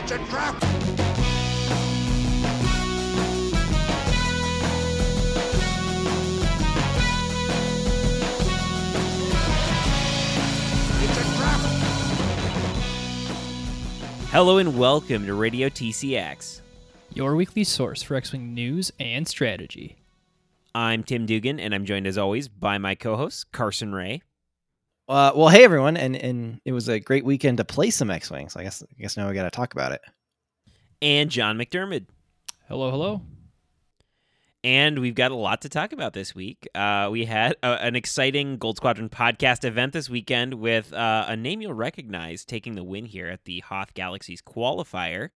It's a trap! It's a trap! Hello and welcome to Radio TCX. your weekly source for X Wing news and strategy. I'm Tim Dugan, and I'm joined as always by my co host, Carson Ray. Uh, well, hey everyone, and and it was a great weekend to play some X Wings. I guess I guess now we got to talk about it. and John McDermott. Hello, hello. And we've got a lot to talk about this week. Uh, we had a, an exciting Gold Squadron podcast event this weekend with uh, a name you'll recognize taking the win here at the Hoth Galaxies qualifier.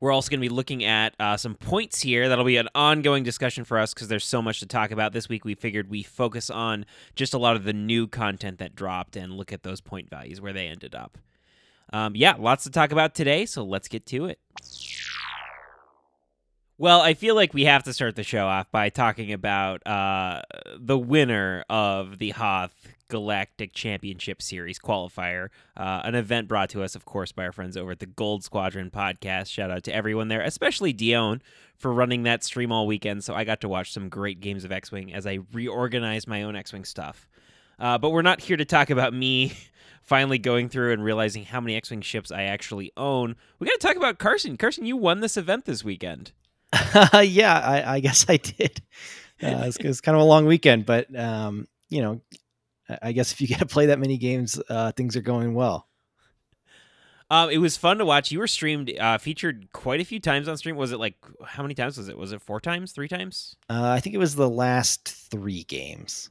We're also going to be looking at uh, some points here. That'll be an ongoing discussion for us because there's so much to talk about. This week, we figured we focus on just a lot of the new content that dropped and look at those point values where they ended up. Um, yeah, lots to talk about today, so let's get to it. Well, I feel like we have to start the show off by talking about uh, the winner of the Hoth Galactic Championship Series qualifier, uh, an event brought to us, of course, by our friends over at the Gold Squadron podcast. Shout out to everyone there, especially Dion for running that stream all weekend. So I got to watch some great games of X Wing as I reorganized my own X Wing stuff. Uh, but we're not here to talk about me finally going through and realizing how many X Wing ships I actually own. We got to talk about Carson. Carson, you won this event this weekend. yeah, I, I guess I did. Uh, it's, kind of a long weekend, but um, you know, I- I guess if you get to play that many games, uh, things are going well. Um, it was fun to watch. You were streamed, uh, featured quite a few times on stream. Was it like how many times was it? Was it four times, three times? Uh, I think it was the last three games.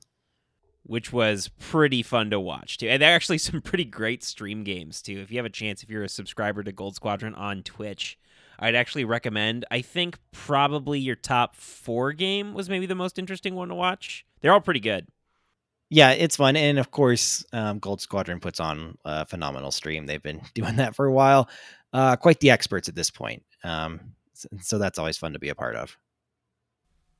Which was pretty fun to watch too. And there are actually some pretty great stream games too. If you have a chance, if you're a subscriber to Gold Squadron on Twitch, I'd actually recommend. I think probably your top four game was maybe the most interesting one to watch. They're all pretty good. Yeah, it's fun, and of course, um, Gold Squadron puts on a phenomenal stream. They've been doing that for a while. Uh, quite the experts at this point. Um, so that's always fun to be a part of.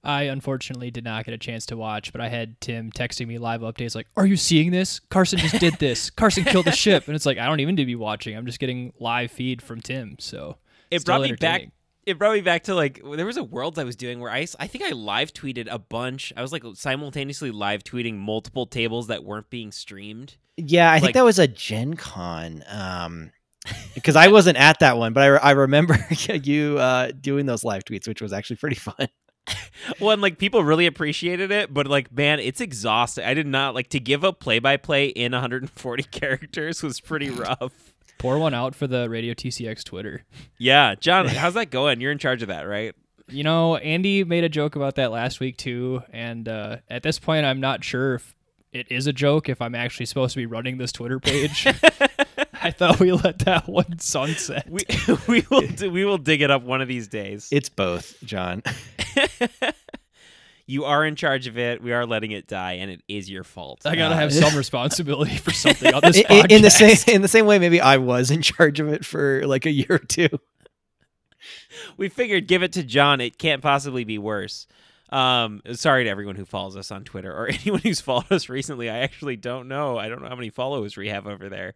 I unfortunately did not get a chance to watch, but I had Tim texting me live updates like, Are you seeing this? Carson just did this. Carson killed the ship. And it's like, I don't even need to be watching. I'm just getting live feed from Tim. So It brought me back. It brought me back to like there was a world I was doing where I I think I live tweeted a bunch. I was like simultaneously live tweeting multiple tables that weren't being streamed. Yeah, I Like- think that was a Gen Con. Um, because I wasn't at that one, but I, re- I remember you uh, doing those live tweets, which was actually pretty fun. Well, and like people really appreciated it, but like man, it's exhausting. I did not like to give a play by play in 140 characters was pretty rough. Pour one out for the Radio TCX Twitter. Yeah, John, how's that going? You're in charge of that, right? You know, Andy made a joke about that last week too. And uh, at this point, I'm not sure if it is a joke, if I'm actually supposed to be running this Twitter page. I thought we let that one sunset. We we will we will dig it up one of these days. It's both, John. You are in charge of it. We are letting it die, and it is your fault. I gotta Uh, have some responsibility for something on this in, podcast. in the same in the same way, maybe I was in charge of it for like a year or two. we figured give it to John. It can't possibly be worse. Um, sorry to everyone who follows us on Twitter or anyone who's followed us recently. I actually don't know. I don't know how many followers we have over there.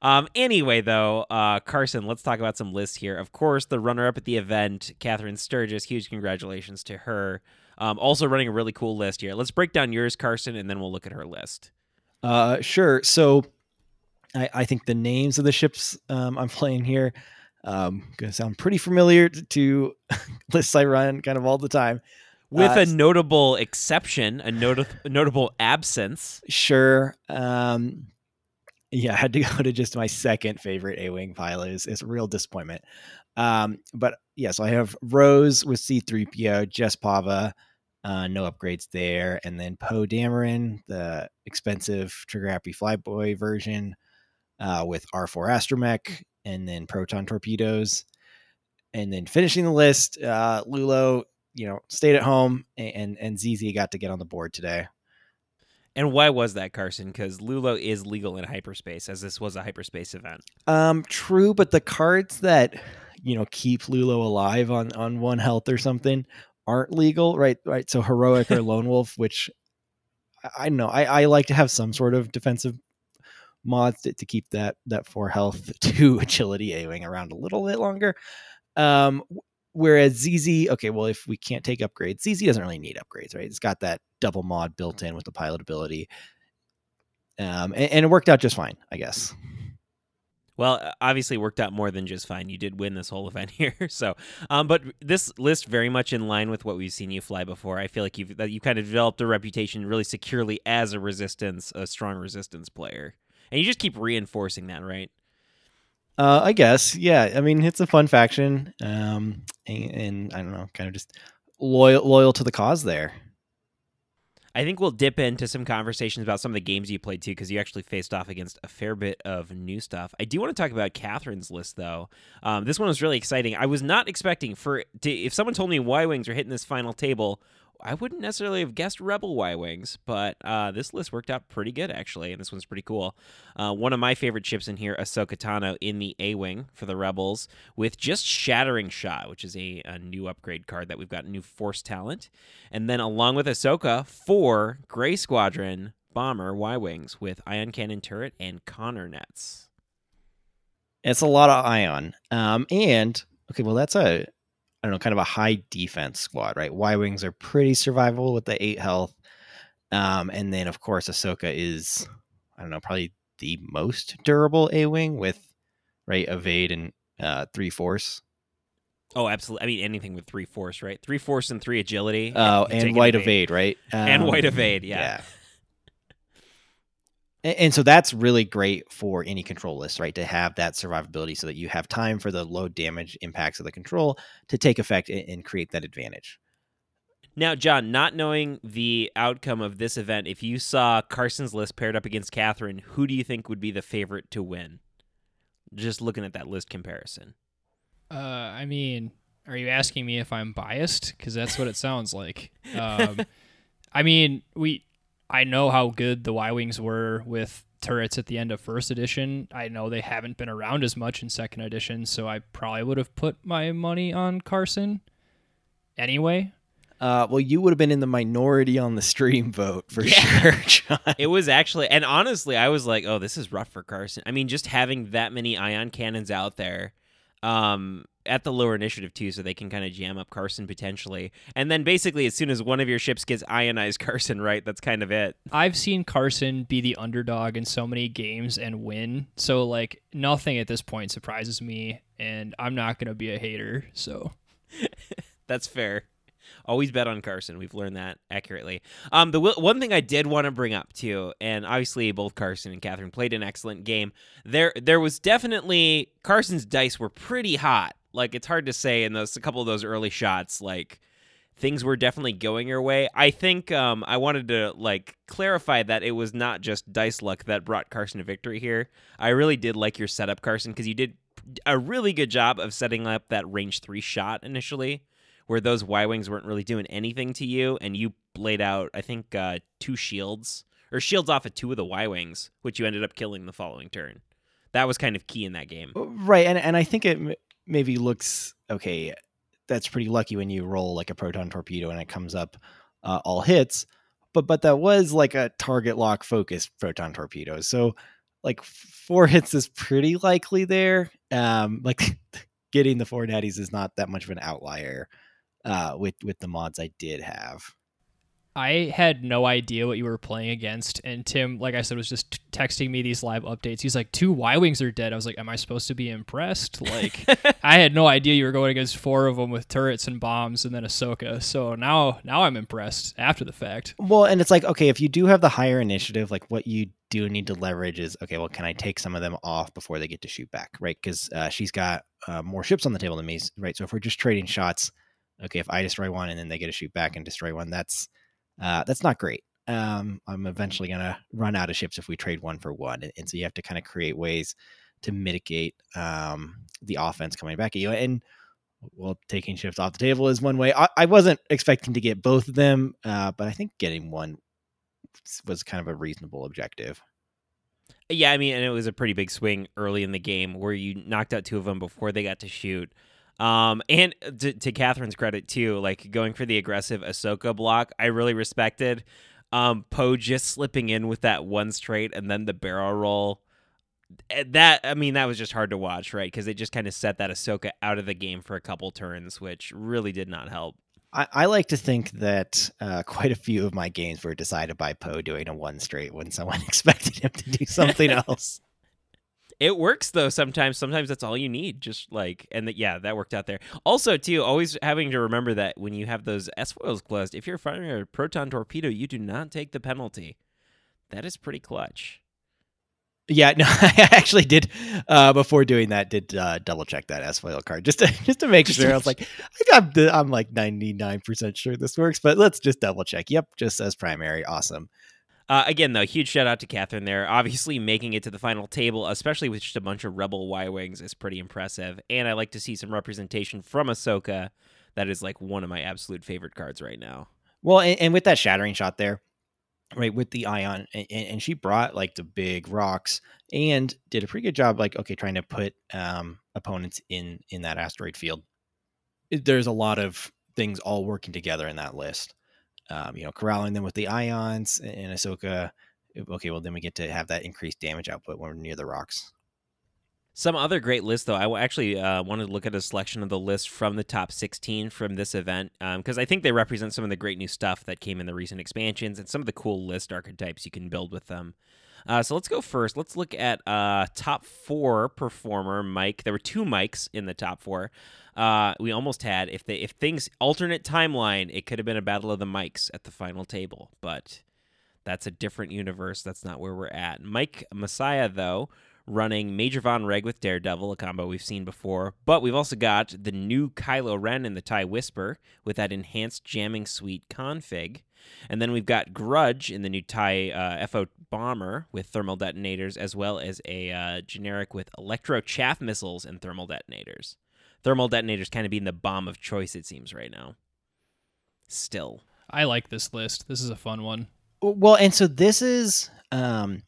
Um, anyway, though, uh, Carson, let's talk about some lists here. Of course, the runner-up at the event, Catherine Sturgis. Huge congratulations to her. Um, also running a really cool list here. Let's break down yours, Carson, and then we'll look at her list. Uh, sure. So, I, I think the names of the ships um, I'm playing here um, gonna sound pretty familiar to, to lists I run kind of all the time. With Uh, a notable exception, a, not- a notable absence. Sure. Um, yeah, I had to go to just my second favorite A Wing pilot. It's, it's a real disappointment. Um, but yeah, so I have Rose with C3PO, Jess Pava, uh, no upgrades there. And then Poe Dameron, the expensive Trigger Happy Flyboy version uh, with R4 Astromech and then Proton Torpedoes. And then finishing the list, uh, Lulo, you know, stayed at home and, and, and ZZ got to get on the board today. And why was that, Carson? Because Lulo is legal in hyperspace, as this was a hyperspace event. Um, true, but the cards that you know keep Lulo alive on on one health or something aren't legal, right? Right. So heroic or lone wolf, which I, I know. I, I like to have some sort of defensive mods to, to keep that that four health to agility A wing around a little bit longer. Um, whereas ZZ, okay, well, if we can't take upgrades, ZZ doesn't really need upgrades, right? It's got that double mod built in with the pilot ability. Um, and, and it worked out just fine, I guess. Well, obviously, worked out more than just fine. You did win this whole event here, so. Um, but this list very much in line with what we've seen you fly before. I feel like you've you kind of developed a reputation really securely as a resistance, a strong resistance player, and you just keep reinforcing that, right? Uh, I guess, yeah. I mean, it's a fun faction, um, and, and I don't know, kind of just loyal loyal to the cause there. I think we'll dip into some conversations about some of the games you played too, because you actually faced off against a fair bit of new stuff. I do want to talk about Catherine's list though. Um, this one was really exciting. I was not expecting for to, if someone told me Y wings are hitting this final table, I wouldn't necessarily have guessed Rebel Y Wings, but uh, this list worked out pretty good, actually, and this one's pretty cool. Uh, one of my favorite ships in here, Ahsoka Tano, in the A Wing for the Rebels, with just Shattering Shot, which is a, a new upgrade card that we've got new Force talent. And then along with Ahsoka, four Gray Squadron Bomber Y Wings with Ion Cannon Turret and Conner Nets. It's a lot of ion. Um, and okay, well, that's a I don't know, kind of a high defense squad, right? Y wings are pretty survivable with the eight health, um, and then of course Ahsoka is I don't know, probably the most durable A wing with right evade and uh, three force. Oh, absolutely. I mean, anything with three force, right? Three force and three agility. Oh, and white evade, evade right? Um, and white evade, yeah. yeah and so that's really great for any control list right to have that survivability so that you have time for the low damage impacts of the control to take effect and create that advantage. Now john not knowing the outcome of this event if you saw carson's list paired up against catherine who do you think would be the favorite to win? Just looking at that list comparison. Uh, i mean are you asking me if i'm biased? Because that's what it sounds like. Um, i mean we I know how good the Y Wings were with turrets at the end of first edition. I know they haven't been around as much in second edition, so I probably would have put my money on Carson anyway. Uh, well, you would have been in the minority on the stream vote for yeah. sure, John. It was actually, and honestly, I was like, "Oh, this is rough for Carson." I mean, just having that many ion cannons out there, um, at the lower initiative too, so they can kind of jam up Carson potentially. And then basically, as soon as one of your ships gets ionized Carson, right, that's kind of it. I've seen Carson be the underdog in so many games and win. So like nothing at this point surprises me, and I'm not gonna be a hater. So that's fair. Always bet on Carson. We've learned that accurately. Um, the w- one thing I did want to bring up too, and obviously both Carson and Catherine played an excellent game. There, there was definitely Carson's dice were pretty hot like it's hard to say in those a couple of those early shots. Like things were definitely going your way. I think um, I wanted to like clarify that it was not just dice luck that brought Carson to victory here. I really did like your setup, Carson, because you did a really good job of setting up that range three shot initially, where those Y wings weren't really doing anything to you, and you laid out I think uh, two shields or shields off of two of the Y wings, which you ended up killing the following turn. That was kind of key in that game, right? And and I think it maybe looks okay. That's pretty lucky when you roll like a proton torpedo and it comes up uh, all hits. But but that was like a target lock focus proton torpedo. So like four hits is pretty likely there. Um, like getting the four natties is not that much of an outlier uh, with with the mods I did have. I had no idea what you were playing against, and Tim, like I said, was just t- texting me these live updates. He's like, two Y wings are dead. I was like, am I supposed to be impressed? Like, I had no idea you were going against four of them with turrets and bombs, and then Ahsoka. So now, now I'm impressed after the fact. Well, and it's like, okay, if you do have the higher initiative, like what you do need to leverage is, okay, well, can I take some of them off before they get to shoot back, right? Because uh, she's got uh, more ships on the table than me, right? So if we're just trading shots, okay, if I destroy one and then they get to shoot back and destroy one, that's uh, that's not great. Um, I'm eventually going to run out of ships if we trade one for one. And, and so you have to kind of create ways to mitigate um, the offense coming back at you. And well, taking ships off the table is one way. I, I wasn't expecting to get both of them, uh, but I think getting one was kind of a reasonable objective. Yeah, I mean, and it was a pretty big swing early in the game where you knocked out two of them before they got to shoot. Um, and to, to Catherine's credit too, like going for the aggressive Ahsoka block, I really respected. Um, Poe just slipping in with that one straight and then the barrel roll eh, that I mean that was just hard to watch, right? Because it just kind of set that Ahsoka out of the game for a couple turns, which really did not help. I, I like to think that uh, quite a few of my games were decided by Poe doing a one straight when someone expected him to do something else. It works though sometimes. Sometimes that's all you need. Just like and yeah, that worked out there. Also, too, always having to remember that when you have those S foils closed, if you're firing a proton torpedo, you do not take the penalty. That is pretty clutch. Yeah, no, I actually did uh, before doing that. Did uh, double check that S foil card just to just to make sure. I was like, I got the, I'm like 99 percent sure this works, but let's just double check. Yep, just says primary. Awesome. Uh, again, though, huge shout out to Catherine there. Obviously, making it to the final table, especially with just a bunch of Rebel Y Wings, is pretty impressive. And I like to see some representation from Ahsoka. That is like one of my absolute favorite cards right now. Well, and, and with that shattering shot there, right, with the ion, and, and, she brought like the big rocks and did a pretty good job, like, okay, trying to put um, opponents in in that asteroid field. There's a lot of things all working together in that list um, you know, corralling them with the ions and Ahsoka. Okay, well then we get to have that increased damage output when we're near the rocks. Some other great lists, though. I actually uh, wanted to look at a selection of the list from the top 16 from this event because um, I think they represent some of the great new stuff that came in the recent expansions and some of the cool list archetypes you can build with them. Uh, so let's go first. Let's look at uh, top four performer Mike. There were two mics in the top four. Uh, we almost had if they if things alternate timeline, it could have been a battle of the mics at the final table, but that's a different universe. That's not where we're at. Mike Messiah though running Major Vonreg with Daredevil, a combo we've seen before. But we've also got the new Kylo Ren in the TIE Whisper with that enhanced jamming suite config. And then we've got Grudge in the new TIE uh, FO Bomber with thermal detonators, as well as a uh, generic with electro chaff missiles and thermal detonators thermal detonators kind of being the bomb of choice, it seems, right now. Still. I like this list. This is a fun one. Well, and so this is um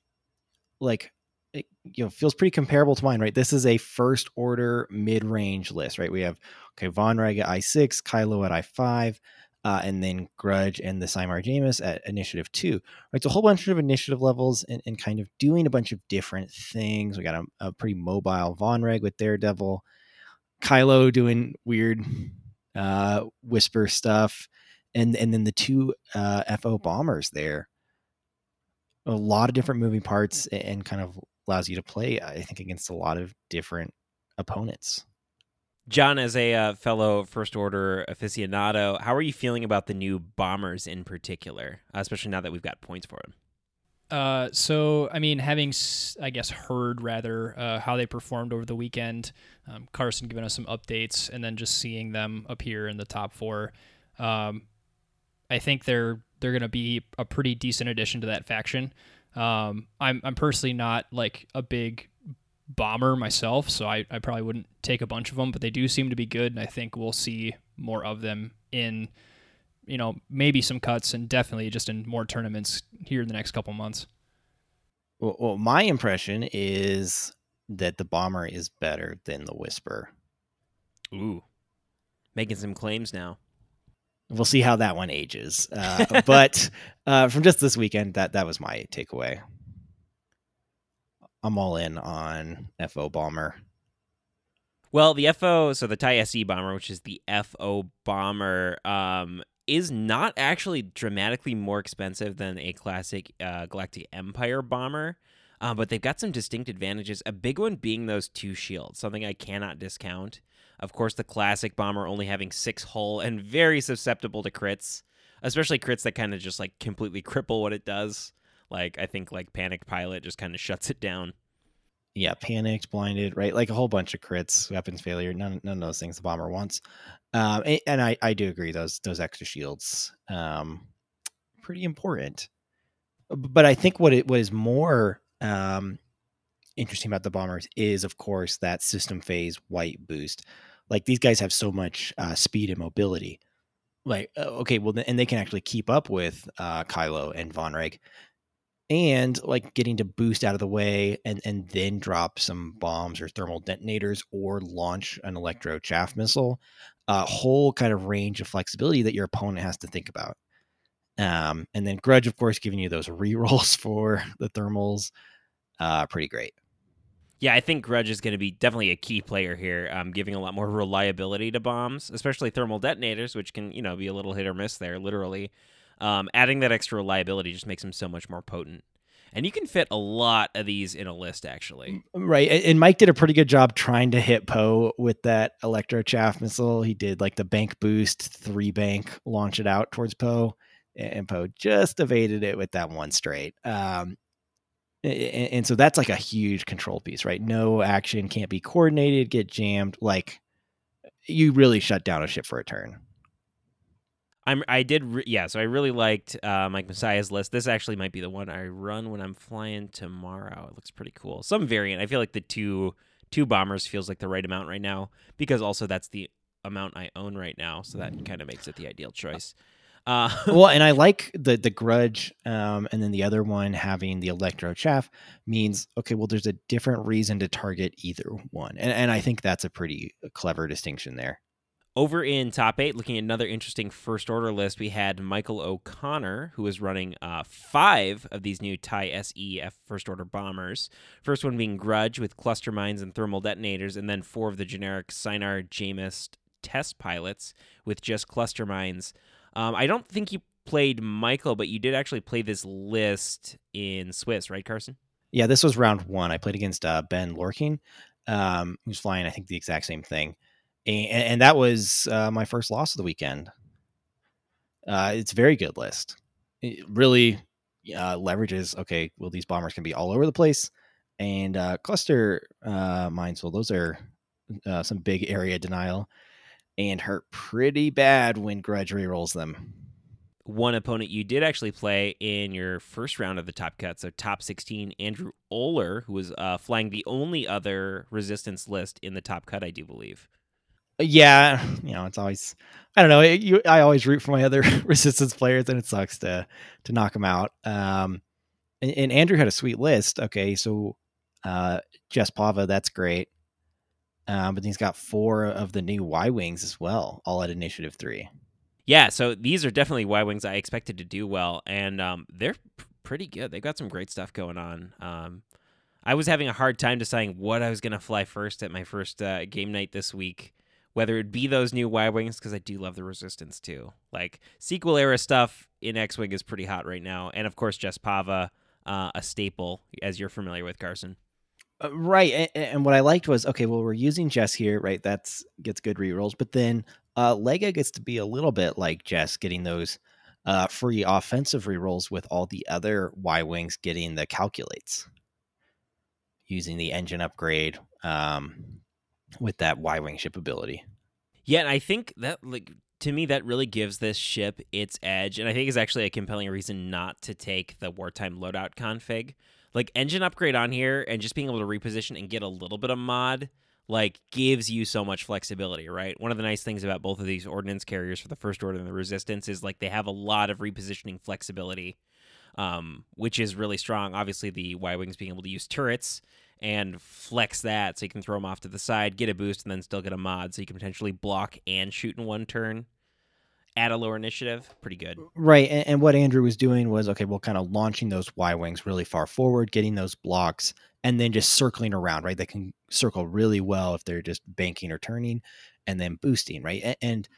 like it, you know feels pretty comparable to mine, right? This is a first order mid range list, right? We have okay Vonreg at I six, Kylo at I five, uh, and then Grudge and the Sienar-Jaemus at initiative two. Right, it's a whole bunch of initiative levels and, and kind of doing a bunch of different things. We got a, a pretty mobile Vonreg with Daredevil, Kylo doing weird uh, whisper stuff, and and then the two uh, FO bombers there. A lot of different moving parts, and kind of allows you to play. I think against a lot of different opponents. John, as a uh, fellow First Order aficionado, how are you feeling about the new bombers in particular, especially now that we've got points for them? Uh, so I mean, having I guess heard rather uh, how they performed over the weekend, um, Carson giving us some updates, and then just seeing them appear in the top four, um, I think they're they're gonna be a pretty decent addition to that faction. Um, I'm I'm personally not like a big bomber myself, so I, I probably wouldn't take a bunch of them, but they do seem to be good, and I think we'll see more of them in you know, maybe some cuts and definitely just in more tournaments here in the next couple months. Well, well, my impression is that the bomber is better than the whisper. Ooh, making some claims now. We'll see how that one ages. Uh, but uh, from just this weekend, that that was my takeaway. I'm all in on FO bomber. Well, the FO, so the TIE SE bomber, which is the FO bomber, um, is not actually dramatically more expensive than a classic uh, Galactic Empire bomber, uh, but they've got some distinct advantages. A big one being those two shields, something I cannot discount. Of course, the classic bomber only having six hull and very susceptible to crits, especially crits that kind of just like completely cripple what it does. Like I think like Panicked Pilot just kind of shuts it down yeah, panicked, blinded, right? Like a whole bunch of crits, weapons failure, none, none of those things the bomber wants. Um, and, and I, I do agree those those extra shields, um, pretty important. But I think what it what is more um, interesting about the bombers is, of course, that system phase white boost. Like these guys have so much uh, speed and mobility. Like uh, okay, well, and they can actually keep up with uh, Kylo and Vonreg and like getting to boost out of the way and and then drop some bombs or thermal detonators or launch an electro chaff missile a whole kind of range of flexibility that your opponent has to think about um, and then grudge of course giving you those re rolls for the thermals uh, pretty great Yeah, I think Grudge is going to be definitely a key player here, um, giving a lot more reliability to bombs, especially thermal detonators, which can you know be a little hit or miss there, literally. Um, adding that extra reliability just makes them so much more potent. And you can fit a lot of these in a list, actually. Right. And Mike did a pretty good job trying to hit Poe with that electro chaff missile. He did like the bank boost, three bank, launch it out towards Poe. And Poe just evaded it with that one straight. Um, and, and so that's like a huge control piece, right? No action can't be coordinated, get jammed. Like you really shut down a ship for a turn. I'm I did re- yeah, so I really liked uh, Mike Messiah's list. This actually might be the one I run when I'm flying tomorrow. It looks pretty cool. Some variant. I feel like the two two bombers feels like the right amount right now because also that's the amount I own right now, so that kind of makes it the ideal choice. Uh, well, and I like the the grudge, um, and then the other one having the electro chaff means okay. Well, there's a different reason to target either one, and and I think that's a pretty clever distinction there. Over in top eight, looking at another interesting first order list, we had Michael O'Connor, who is running uh, five of these new TIE SEF first order bombers. First one being Grudge with cluster mines and thermal detonators, and then four of the generic Sienar-Jaemus test pilots with just cluster mines. Um, I don't think you played Michael, but you did actually play this list in Swiss, right, Carson? Yeah, this was round one. I played against uh, Ben Lorking, um, who's flying, I think, the exact same thing and, and that was uh, my first loss of the weekend. Uh, it's a very good list. It really uh, leverages. Okay, well, these bombers can be all over the place, and uh, cluster uh, those are uh, some big area denial, and hurt pretty bad when Grudge rolls them. One opponent you did actually play in your first round of the top cut, so top 16, Andrew Oler, who was uh, flying the only other resistance list in the top cut, I do believe yeah, you know, it's always I don't know. It, you, I always root for my other resistance players, and it sucks to to knock them out. Um, and, and Andrew had a sweet list. Okay, so uh, Jess Pava, that's great. Um, but he's got four of the new Y wings as well, all at Initiative three. Yeah, so these are definitely Y wings I expected to do well, and um, they're pretty good. They've got some great stuff going on. Um, I was having a hard time deciding what I was going to fly first at my first uh, game night this week whether it be those new Y Wings, because I do love the Resistance too. Like sequel era stuff in X Wing is pretty hot right now. And of course, Jess Pava, uh, a staple, as you're familiar with, Carson. Uh, right. And, and, what I liked was okay, well, we're using Jess here, right? That's gets good rerolls. But then uh, Lega gets to be a little bit like Jess, getting those uh, free offensive rerolls with all the other Y Wings getting the calculates using the engine upgrade. Um, with that Y wing ship ability. Yeah, and I think that like to me that really gives this ship its edge, and I think is actually a compelling reason not to take the wartime loadout config. Like engine upgrade on here and just being able to reposition and get a little bit of mod like gives you so much flexibility, right? One of the nice things about both of these ordnance carriers for the first order and the resistance is like they have a lot of repositioning flexibility. Um, which is really strong. Obviously, the Y Wings being able to use turrets and flex that so you can throw them off to the side, get a boost, and then still get a mod so you can potentially block and shoot in one turn at a lower initiative. Pretty good. Right. And, and what Andrew was doing was okay, well, kind of launching those Y Wings really far forward, getting those blocks, and then just circling around, right? They can circle really well if they're just banking or turning and then boosting, right? And, and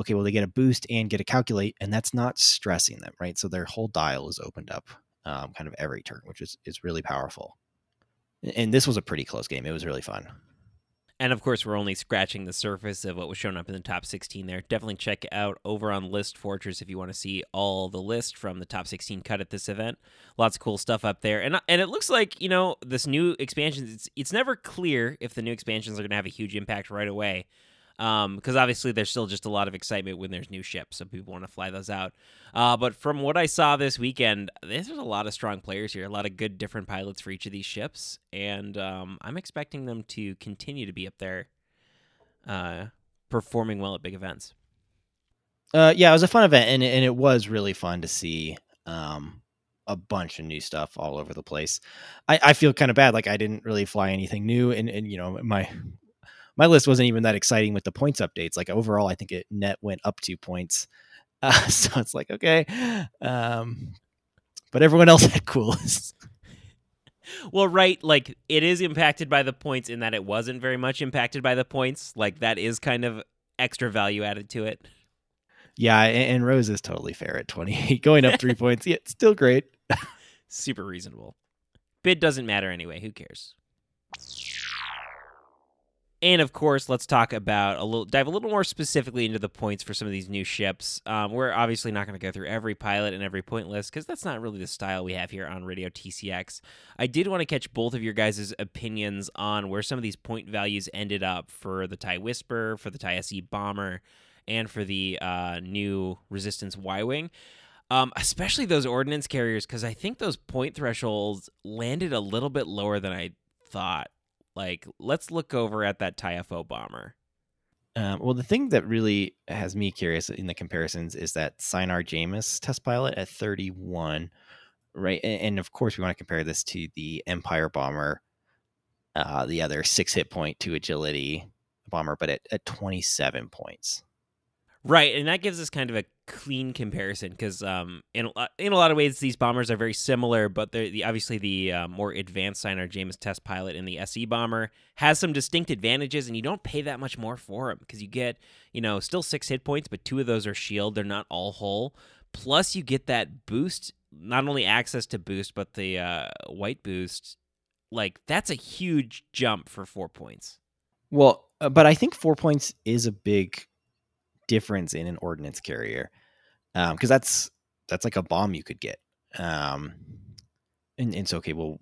okay, well, they get a boost and get a calculate, and that's not stressing them, right? So their whole dial is opened up um, kind of every turn, which is, is really powerful and this was a pretty close game. It was really fun. And of course, we're only scratching the surface of what was shown up in the top 16 there. Definitely check out over on List Fortress if you want to see all the list from the top 16 cut at this event. Lots of cool stuff up there. And and it looks like, you know, this new expansion it's it's never clear if the new expansions are going to have a huge impact right away because um, obviously there's still just a lot of excitement when there's new ships, so people want to fly those out. Uh, but from what I saw this weekend, there's a lot of strong players here, a lot of good different pilots for each of these ships, and um, I'm expecting them to continue to be up there, uh, performing well at big events. Uh, yeah, it was a fun event, and and it was really fun to see. Um, a bunch of new stuff all over the place. I, I feel kind of bad, like I didn't really fly anything new, and and you know my my list wasn't even that exciting with the points updates. Like overall, I think it net went up two points. Uh, so it's like okay, um, but everyone else had cool lists. well, right, like it is impacted by the points in that it wasn't very much impacted by the points. Like that is kind of extra value added to it. Yeah, and, and Rose is totally fair at 28, going up three points. Yeah, it's still great. Super reasonable. Bid doesn't matter anyway. Who cares? And of course, let's talk about a little dive a little more specifically into the points for some of these new ships. Um, we're obviously not going to go through every pilot and every point list because that's not really the style we have here on Radio TCX. I did want to catch both of your guys' opinions on where some of these point values ended up for the TIE Whisper, for the TIE SE Bomber, and for the uh, new Resistance Y Wing. Um, especially those ordnance carriers, because I think those point thresholds landed a little bit lower than I thought. Like, let's look over at that TIE FO bomber. Um, well, the thing that really has me curious in the comparisons is that Sienar-Jaemus test pilot at 31, right? And, and of course, we want to compare this to the Empire bomber, uh, the other six hit point to agility bomber, but at, at 27 points. Right, and that gives us kind of a clean comparison because um, in a, in a lot of ways these bombers are very similar, but the, obviously the uh, more advanced Sienar-Jaemus test pilot in the SE bomber has some distinct advantages, and you don't pay that much more for them because you get you know still six hit points, but two of those are shield; they're not all hull. Plus, you get that boost, not only access to boost, but the uh, white boost. Like that's a huge jump for four points. Well, uh, but I think four points is a big difference in an ordnance carrier because um, that's that's like a bomb you could get um and, and it's okay well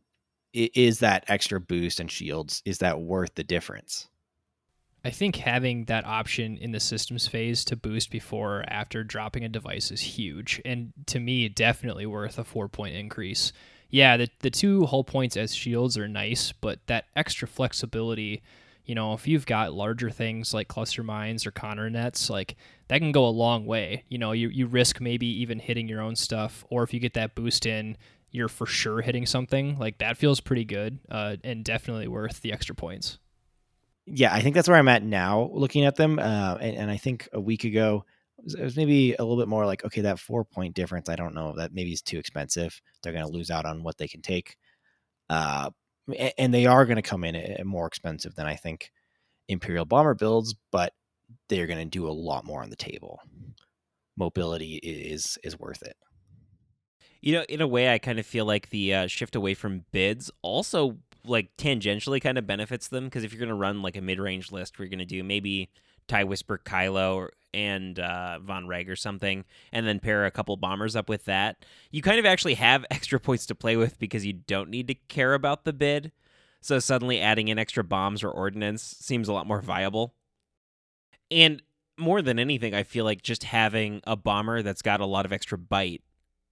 is that extra boost and shields is that worth the difference I think having that option in the systems phase to boost before or after dropping a device is huge. And to me, definitely worth a four point increase. Yeah, the, the two hull points as shields are nice, but that extra flexibility you know, if you've got larger things like cluster mines or Conner nets, like that can go a long way. You know, you, you risk maybe even hitting your own stuff, or if you get that boost in, you're for sure hitting something. Like that feels pretty good uh, and definitely worth the extra points. Yeah, I think that's where I'm at now looking at them. Uh, and, and, I think a week ago, it was, maybe a little bit more like, okay, that four point difference, I don't know, that maybe is too expensive. They're going to lose out on what they can take. Uh, and they are going to come in more expensive than I think Imperial bomber builds, but they're going to do a lot more on the table. Mobility is is worth it. You know, in a way, I kind of feel like the uh, shift away from bids also like tangentially kind of benefits them because if you're going to run like a mid range list, we're going to do maybe TIE Whisper Kylo or, and uh, Vonreg or something, and then pair a couple bombers up with that. You kind of actually have extra points to play with because you don't need to care about the bid. So suddenly adding in extra bombs or ordnance seems a lot more viable. And more than anything, I feel like just having a bomber that's got a lot of extra bite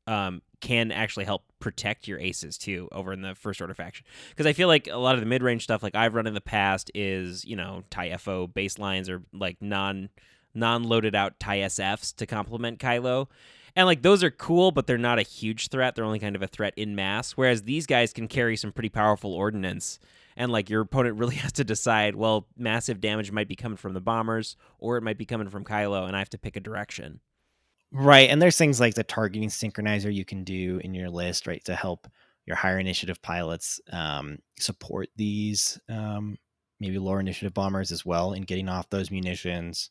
um, can actually help protect your aces too over in the first order faction. Because I feel like a lot of the mid range stuff, like I've run in the past, is you know TIE FO baselines or like non non loaded out TIE SFs to complement Kylo. And like those are cool, but they're not a huge threat. They're only kind of a threat in mass. Whereas these guys can carry some pretty powerful ordnance. And like your opponent really has to decide, well, massive damage might be coming from the bombers, or it might be coming from Kylo, and I have to pick a direction. Right. And there's things like the targeting synchronizer you can do in your list, right, to help your higher initiative pilots um, support these um, maybe lower initiative bombers as well in getting off those munitions.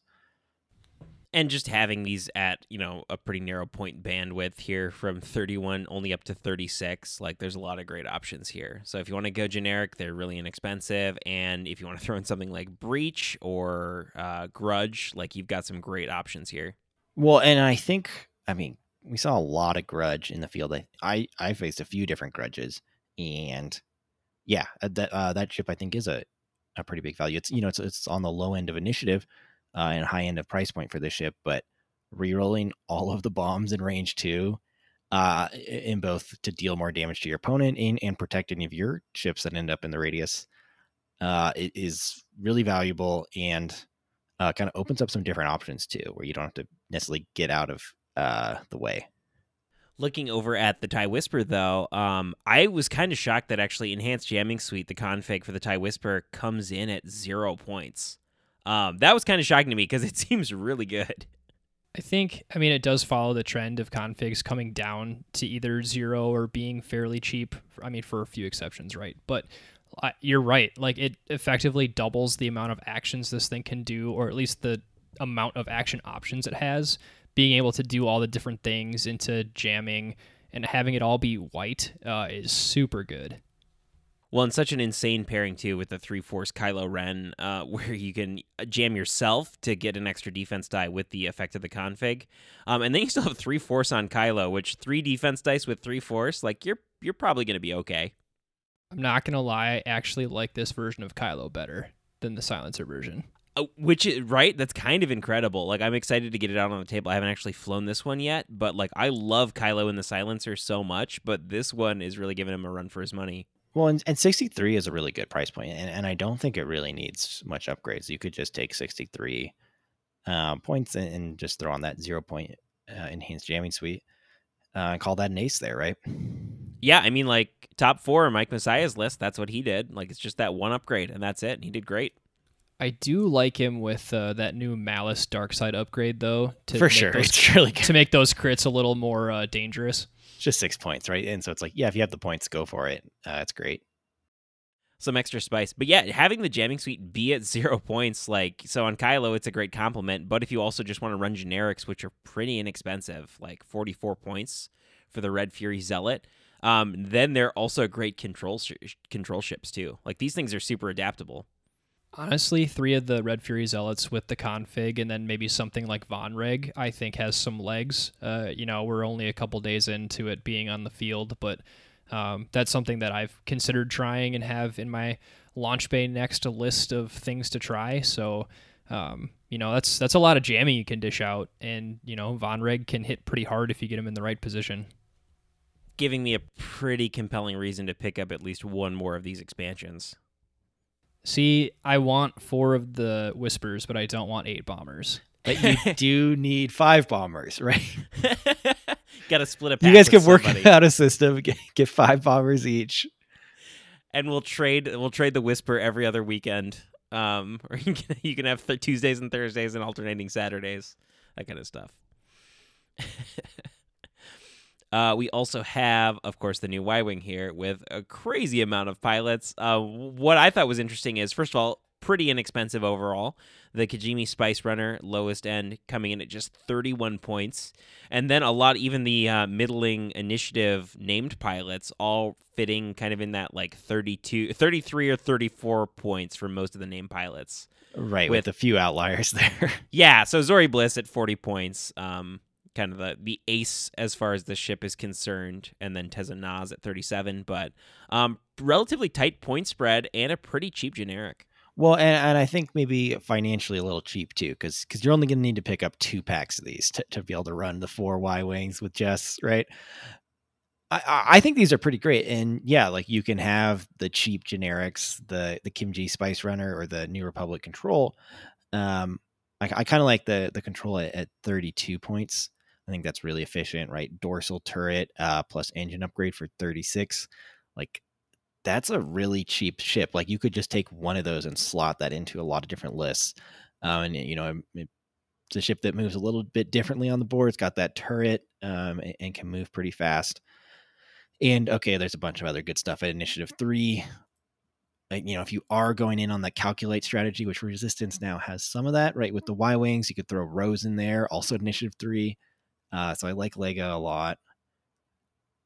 And just having these at, you know, a pretty narrow point bandwidth here from 31 only up to 36, like there's a lot of great options here. So if you want to go generic, they're really inexpensive. And if you want to throw in something like Breach or uh, Grudge, like you've got some great options here. Well, and I think, I mean, we saw a lot of grudge in the field. I I, I faced a few different grudges, and yeah, uh, that uh, that ship I think is a, a pretty big value. It's you know it's it's on the low end of initiative, uh, and high end of price point for this ship, but rerolling all of the bombs in range two, uh, in both to deal more damage to your opponent and and protect any of your ships that end up in the radius, uh, it is really valuable and uh, kind of opens up some different options too, where you don't have to necessarily get out of uh, the way. Looking over at the TIE Whisper, though, um, I was kind of shocked that actually Enhanced Jamming Suite, the config for the TIE Whisper, comes in at zero points. Um, that was kind of shocking to me because it seems really good. I think, I mean, it does follow the trend of configs coming down to either zero or being fairly cheap. I mean, for a few exceptions, right? But you're right. Like, it effectively doubles the amount of actions this thing can do, or at least the amount of action options it has. Being able to do all the different things into jamming and having it all be white uh, is super good. Well, and such an insane pairing too with the three force Kylo Ren, uh, where you can uh, jam yourself to get an extra defense die with the effect of the config, um, and then you still have three force on Kylo, which three defense dice with three force, like you're you're probably going to be okay. I'm not gonna lie, I actually like this version of Kylo better than the silencer version. Uh, which is right? That's kind of incredible. Like i'm excited to get it out on the table. I haven't actually flown this one yet but like i love kylo in the silencer so much but this one is really giving him a run for his money Well, and, and 63 is a really good price point, and, and I don't think it really needs much upgrades. You could just take 63 uh, points and, and just throw on that zero point uh, enhanced jamming suite uh, and call that an ace there, right? yeah i mean like top four of mike messiah's list that's what he did like it's just that one upgrade and that's it and he did great I do like him with uh, that new Malice Dark Side upgrade, though. To For make sure, those- it's really good. to make those crits a little more uh, dangerous. Just six points, right? And so it's like, yeah, if you have the points, go for it. Uh, it's great. some extra spice. But yeah, having the jamming suite be at zero points, like so on Kylo, it's a great compliment. But if you also just want to run generics, which are pretty inexpensive, like forty four points for the Red Fury Zealot, um, then they're also great control sh- control ships too. Like these things are super adaptable. Honestly, three of the Red Fury Zealots with the config, and then maybe something like Vonreg, I think has some legs. Uh, you know, we're only a couple days into it being on the field, but um, that's something that I've considered trying and have in my launch bay next a list of things to try. So, um, you know, that's that's a lot of jamming you can dish out, and you know, Vonreg can hit pretty hard if you get him in the right position. Giving me a pretty compelling reason to pick up at least one more of these expansions. See, I want four of the Whispers, but I don't want eight bombers. But you do need five bombers, right? Got to split a You guys with can work somebody. out a system, get, get five bombers each. and we'll trade we'll trade the whisper every other weekend um or you can, you can have th- tuesdays and thursdays and alternating saturdays that kind of stuff uh, we also have of course the new y-wing here with a crazy amount of pilots. Uh, what i thought was interesting is first of all pretty inexpensive overall. The kijimi spice runner lowest end coming in at just 31 points. And then a lot even the uh, middling initiative named pilots all fitting kind of in that like 32 33 or 34 points for most of the named pilots. Right, With- with, a few outliers there. yeah so zorii bliss at 40 points um kind of the, the ace as far as the ship is concerned and then teza Nasz at 37 but um relatively tight point spread and a pretty cheap generic Well, and, and I think maybe financially a little cheap too, because you're only going to need to pick up two packs of these to, to be able to run the four Y wings with Jess, right? I- I, think these are pretty great, and yeah, like you can have the cheap generics, the the Kijimi Spice Runner or the New Republic Control. Um, I, I kind of like the the Control at, at 32 points. I think that's really efficient, right? Dorsal turret uh, plus engine upgrade for 36. Like that's a really cheap ship. Like you could just take one of those and slot that into a lot of different lists. Um, and you know, it, it's a ship that moves a little bit differently on the board. It's got that turret um, and, and can move pretty fast. And okay, there's a bunch of other good stuff at Initiative Three. Uh, You know, if you are going in on the calculate strategy, which Resistance now has some of that, right? With the Y wings, you could throw Rose in there, also Initiative Three. Uh, so I like Lega a lot.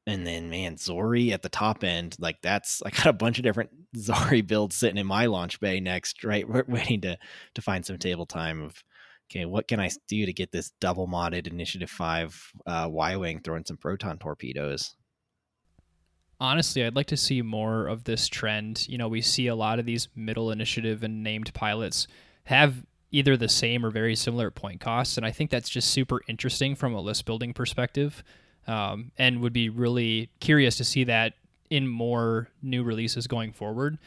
And then man, Zorii at the top end, like that's I got a bunch of different Zorii builds sitting in my launch bay next, right? We're waiting to to find some table time of okay, what can I do to get this double modded Initiative Five uh, Y wing throwing some proton torpedoes? Honestly, I'd like to see more of this trend. You know, we see a lot of these middle initiative and named pilots have either the same or very similar at point costs, and I think that's just super interesting from a list building perspective, um, and would be really curious to see that in more new releases going forward.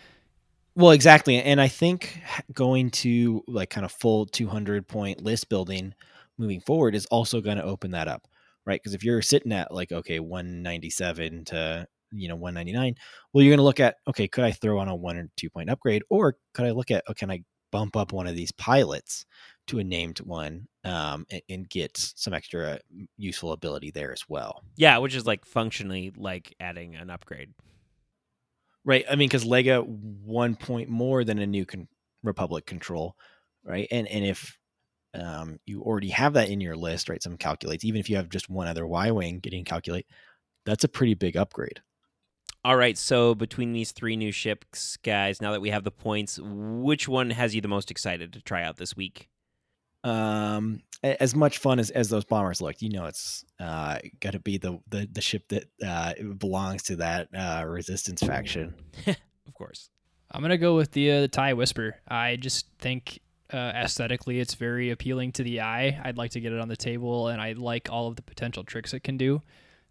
Well, exactly, and I think going to like kind of full 200 point list building moving forward is also going to open that up, right? Because if you're sitting at like okay 197 to you know 199, well, you're going to look at okay, could I throw on a one or two point upgrade, or could I look at oh, can I bump up one of these pilots to a named one um, and, and get some extra useful ability there as well. Yeah, which is like functionally like adding an upgrade. Right. I mean, because Lega one point more than a new con- Republic control, right? And and if um, you already have that in your list, right? Some calculates, even if you have just one other Y wing getting calculate, that's a pretty big upgrade. All right, so between these three new ships, guys, now that we have the points, which one has you the most excited to try out this week? Um, as much fun as, as those bombers looked, you know, it's uh, got to be the, the the ship that uh, belongs to that uh, resistance faction. of course, I'm gonna go with the uh, the TIE Whisper. I just think uh, aesthetically it's very appealing to the eye. I'd like to get it on the table, and I like all of the potential tricks it can do.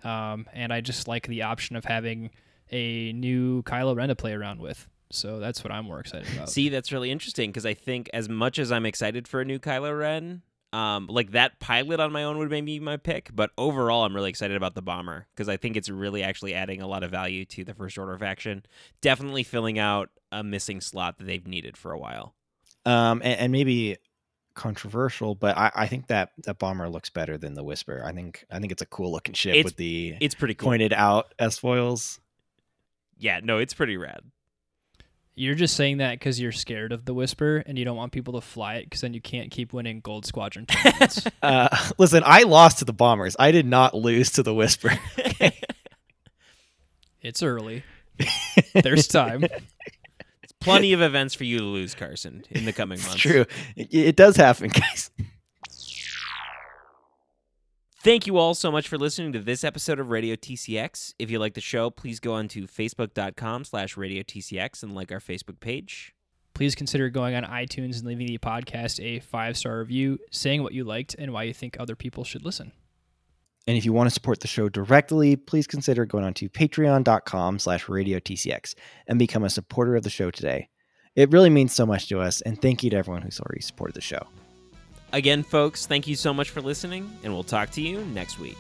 Um, and I just like the option of having a new Kylo Ren to play around with. So that's what I'm more excited about. See, that's really interesting because I think as much as I'm excited for a new Kylo Ren, um, like that pilot on my own would maybe be my pick, but overall, I'm really excited about the bomber because I think it's really actually adding a lot of value to the First Order faction. Definitely filling out a missing slot that they've needed for a while. Um, and, and maybe controversial, but I, I think that that bomber looks better than the Whisper. I think I think it's a cool looking ship It's- with the It's pretty cool. pointed out S foils. Yeah, no, it's pretty rad. You're just saying that because you're scared of the Whisper and you don't want people to fly it because then you can't keep winning Gold Squadron tournaments. Uh, listen, I lost to the bombers. I did not lose to the Whisper. it's early. There's time. Plenty of events for you to lose, Carson, in the coming It's months. true. It, it does happen, guys. Thank you all so much for listening to this episode of Radio TCX. If you like the show, please go on to facebook.com slash Radio TCX and like our Facebook page. Please consider going on iTunes and leaving the podcast a five star review, saying what you liked and why you think other people should listen. And if you want to support the show directly, please consider going on to patreon.com slash radio TCX and become a supporter of the show today. It really means so much to us, and thank you to everyone who's already supported the show. Again, folks, thank you so much for listening, and we'll talk to you next week.